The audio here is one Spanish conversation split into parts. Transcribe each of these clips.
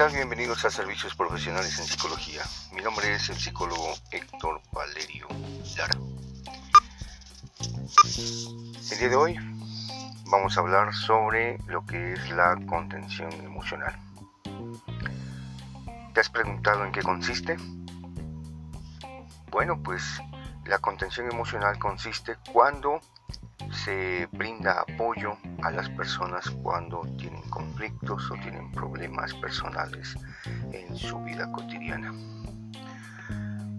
tal? Bienvenidos a Servicios Profesionales en Psicología. Mi nombre es el psicólogo Héctor Valerio Lara. El día de hoy vamos a hablar sobre lo que es la contención emocional. ¿Te has preguntado en qué consiste? Bueno, pues la contención emocional consiste cuando se brinda apoyo a las personas cuando tienen conflictos o tienen problemas personales en su vida cotidiana.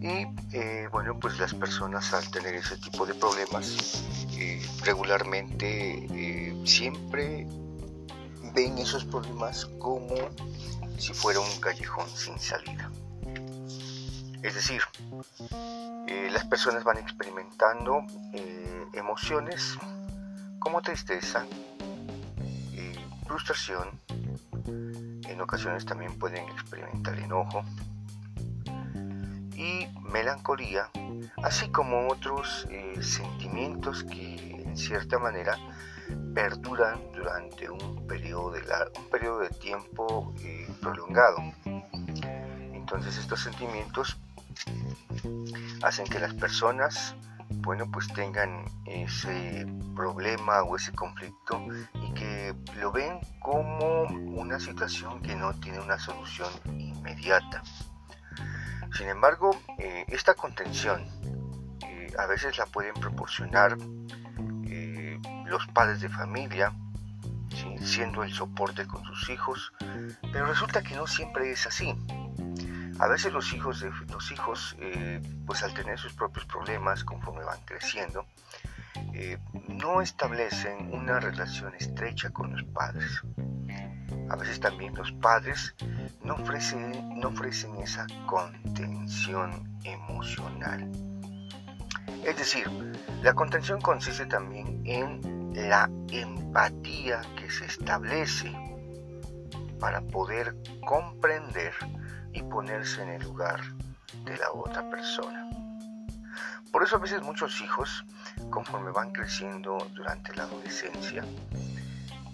Y eh, bueno, pues las personas al tener ese tipo de problemas eh, regularmente eh, siempre ven esos problemas como si fuera un callejón sin salida. Es decir, las personas van experimentando emociones como tristeza, y frustración, en ocasiones también pueden experimentar enojo y melancolía, así como otros eh, sentimientos que en cierta manera perduran durante un periodo de, un periodo de tiempo eh, prolongado. Entonces estos sentimientos hacen que las personas bueno, pues tengan ese problema o ese conflicto y que lo ven como una situación que no tiene una solución inmediata. Sin embargo, eh, esta contención eh, a veces la pueden proporcionar eh, los padres de familia, siendo el soporte con sus hijos, pero resulta que no siempre es así. A veces los hijos, de, los hijos eh, pues al tener sus propios problemas conforme van creciendo, eh, no establecen una relación estrecha con los padres. A veces también los padres no ofrecen, no ofrecen esa contención emocional. Es decir, la contención consiste también en la empatía que se establece para poder comprender y ponerse en el lugar de la otra persona. Por eso a veces muchos hijos, conforme van creciendo durante la adolescencia,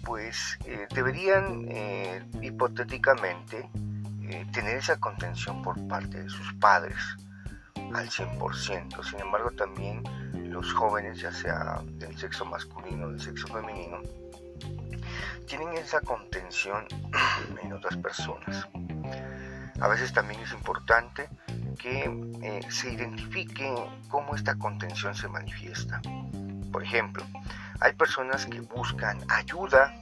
pues eh, deberían eh, hipotéticamente eh, tener esa contención por parte de sus padres al 100%. Sin embargo, también los jóvenes, ya sea del sexo masculino o del sexo femenino, tienen esa contención en otras personas. A veces también es importante que eh, se identifique cómo esta contención se manifiesta. Por ejemplo, hay personas que buscan ayuda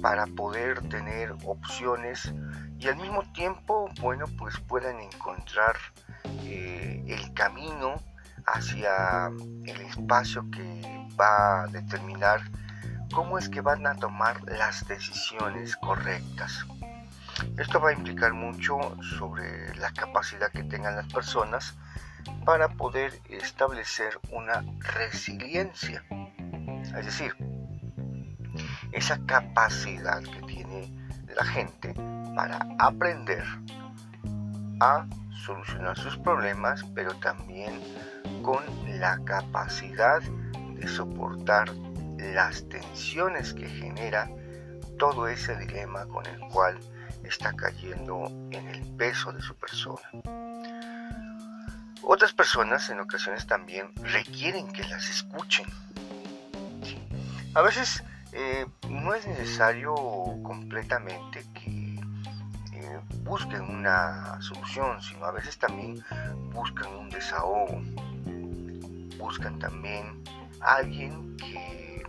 para poder tener opciones y al mismo tiempo, bueno, pues puedan encontrar eh, el camino hacia el espacio que va a determinar cómo es que van a tomar las decisiones correctas. Esto va a implicar mucho sobre la capacidad que tengan las personas para poder establecer una resiliencia. Es decir, esa capacidad que tiene la gente para aprender a solucionar sus problemas, pero también con la capacidad de soportar las tensiones que genera todo ese dilema con el cual está cayendo en el peso de su persona. Otras personas en ocasiones también requieren que las escuchen. A veces eh, no es necesario completamente que eh, busquen una solución, sino a veces también buscan un desahogo. Buscan también alguien que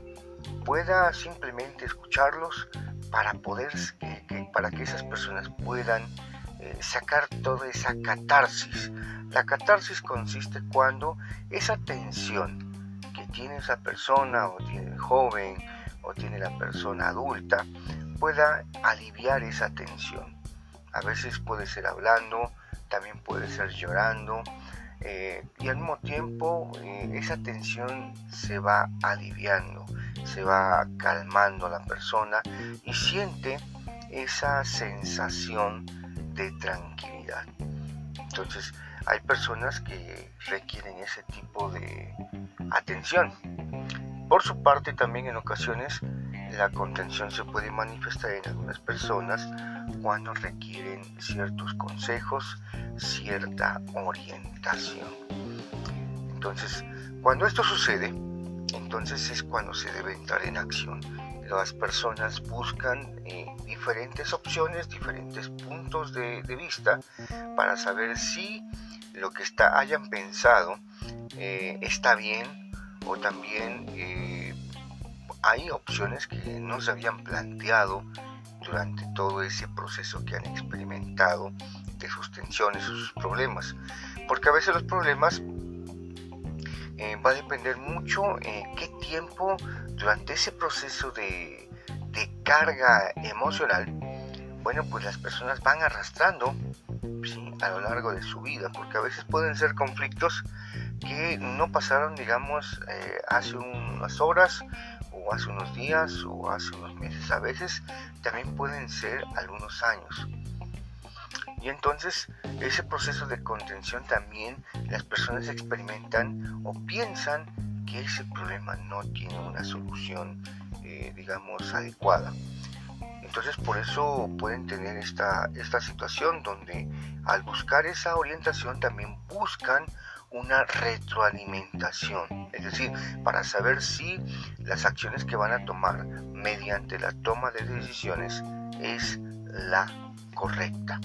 pueda simplemente escucharlos para poder para que esas personas puedan eh, sacar toda esa catarsis. La catarsis consiste cuando esa tensión que tiene esa persona o tiene el joven o tiene la persona adulta pueda aliviar esa tensión. A veces puede ser hablando, también puede ser llorando eh, y al mismo tiempo eh, esa tensión se va aliviando, se va calmando la persona y siente esa sensación de tranquilidad. Entonces, hay personas que requieren ese tipo de atención. Por su parte, también en ocasiones la contención se puede manifestar en algunas personas cuando requieren ciertos consejos, cierta orientación. Entonces, cuando esto sucede, entonces es cuando se debe entrar en acción. Las personas buscan eh, diferentes opciones, diferentes puntos de, vista para saber si lo que hayan pensado eh, está bien o también eh, hay opciones que no se habían planteado durante todo ese proceso que han experimentado de sus tensiones sus problemas. Porque a veces los problemas eh, va a depender mucho eh, qué tiempo durante ese proceso de, de, carga emocional, bueno, pues las personas van arrastrando a lo largo de su vida, porque a veces pueden ser conflictos que no pasaron, digamos, eh, hace unas horas o hace unos días o hace unos meses. A veces también pueden ser algunos años. Y entonces ese proceso de contención también las personas experimentan o piensan que ese problema no tiene una solución, eh, digamos, adecuada. Entonces por eso pueden tener esta, esta situación donde al buscar esa orientación también buscan una retroalimentación, es decir, para saber si las acciones que van a tomar mediante la toma de decisiones es la correcta.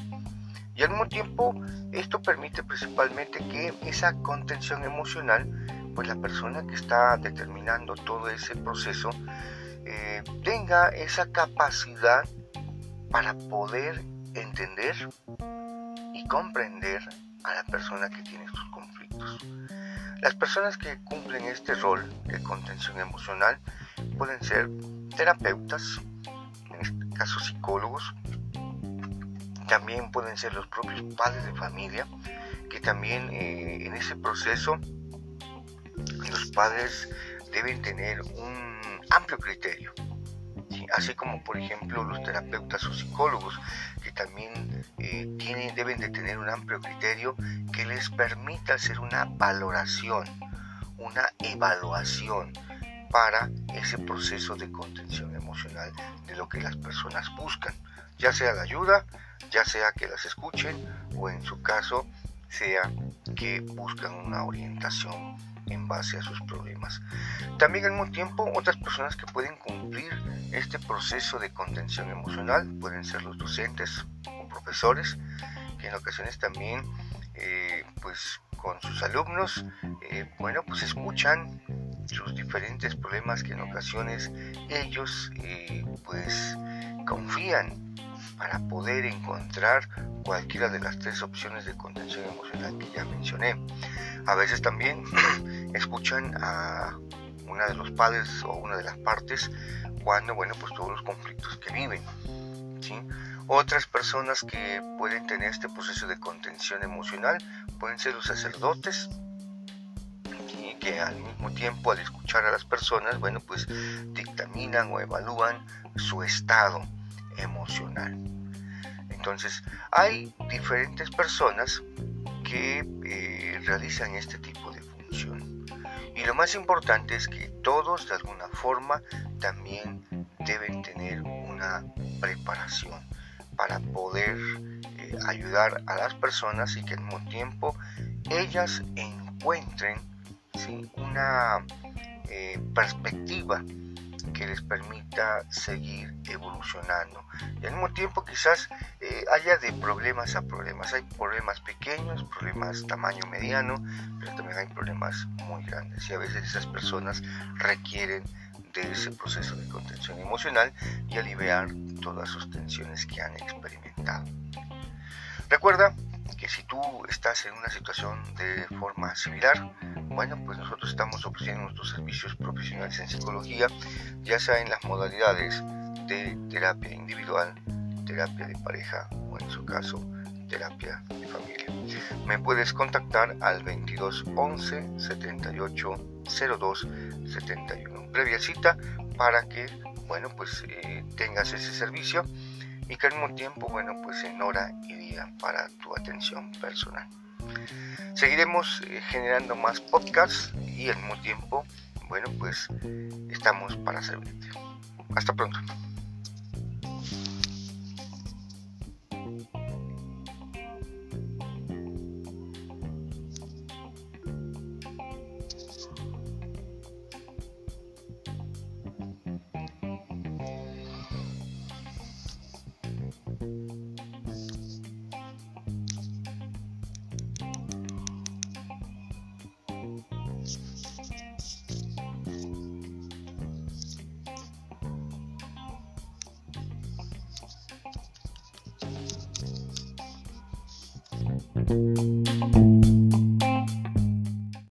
Y al mismo tiempo, esto permite principalmente que esa contención emocional, pues la persona que está determinando todo ese proceso, eh, tenga esa capacidad para poder entender y comprender a la persona que tiene sus conflictos. Las personas que cumplen este rol de contención emocional pueden ser terapeutas, en este caso psicólogos, también pueden ser los propios padres de familia, que también eh, en ese proceso los padres deben tener un amplio criterio, así como por ejemplo los terapeutas o psicólogos, que también eh, tienen, deben de tener un amplio criterio que les permita hacer una valoración, una evaluación para ese proceso de contención emocional de lo que las personas buscan, ya sea la ayuda, ya sea que las escuchen o en su caso sea que buscan una orientación en base a sus problemas. También al mismo tiempo otras personas que pueden cumplir este proceso de contención emocional pueden ser los docentes o profesores que en ocasiones también eh, pues con sus alumnos eh, bueno pues escuchan sus diferentes problemas que en ocasiones ellos eh, pues confían para poder encontrar cualquiera de las tres opciones de contención emocional que ya mencioné. A veces también escuchan a una de los padres o una de las partes cuando, bueno, pues todos los conflictos que viven. Otras personas que pueden tener este proceso de contención emocional pueden ser los sacerdotes, que al mismo tiempo al escuchar a las personas, bueno, pues dictaminan o evalúan su estado emocional. Entonces, hay diferentes personas que eh, realizan este tipo de función. Y lo más importante es que todos de alguna forma también deben tener una preparación para poder eh, ayudar a las personas y que al mismo tiempo ellas encuentren una eh, perspectiva que les permita seguir evolucionando. Y al mismo tiempo quizás eh, haya de problemas a problemas. Hay problemas pequeños, problemas tamaño mediano, pero también hay problemas muy grandes. Y a veces esas personas requieren de ese proceso de contención emocional y aliviar todas sus tensiones que han experimentado. Recuerda que si tú estás en una situación de forma similar, bueno, pues nosotros estamos ofreciendo nuestros servicios profesionales en psicología, ya sea en las modalidades de terapia individual, terapia de pareja o en su caso terapia de familia. Me puedes contactar al 22 11 78 02 71. Previa cita para que, bueno, pues eh, tengas ese servicio y que al mismo tiempo, bueno, pues en hora y día para tu atención personal. Seguiremos eh, generando más podcasts y al mismo tiempo, bueno, pues estamos para servirte. Hasta pronto.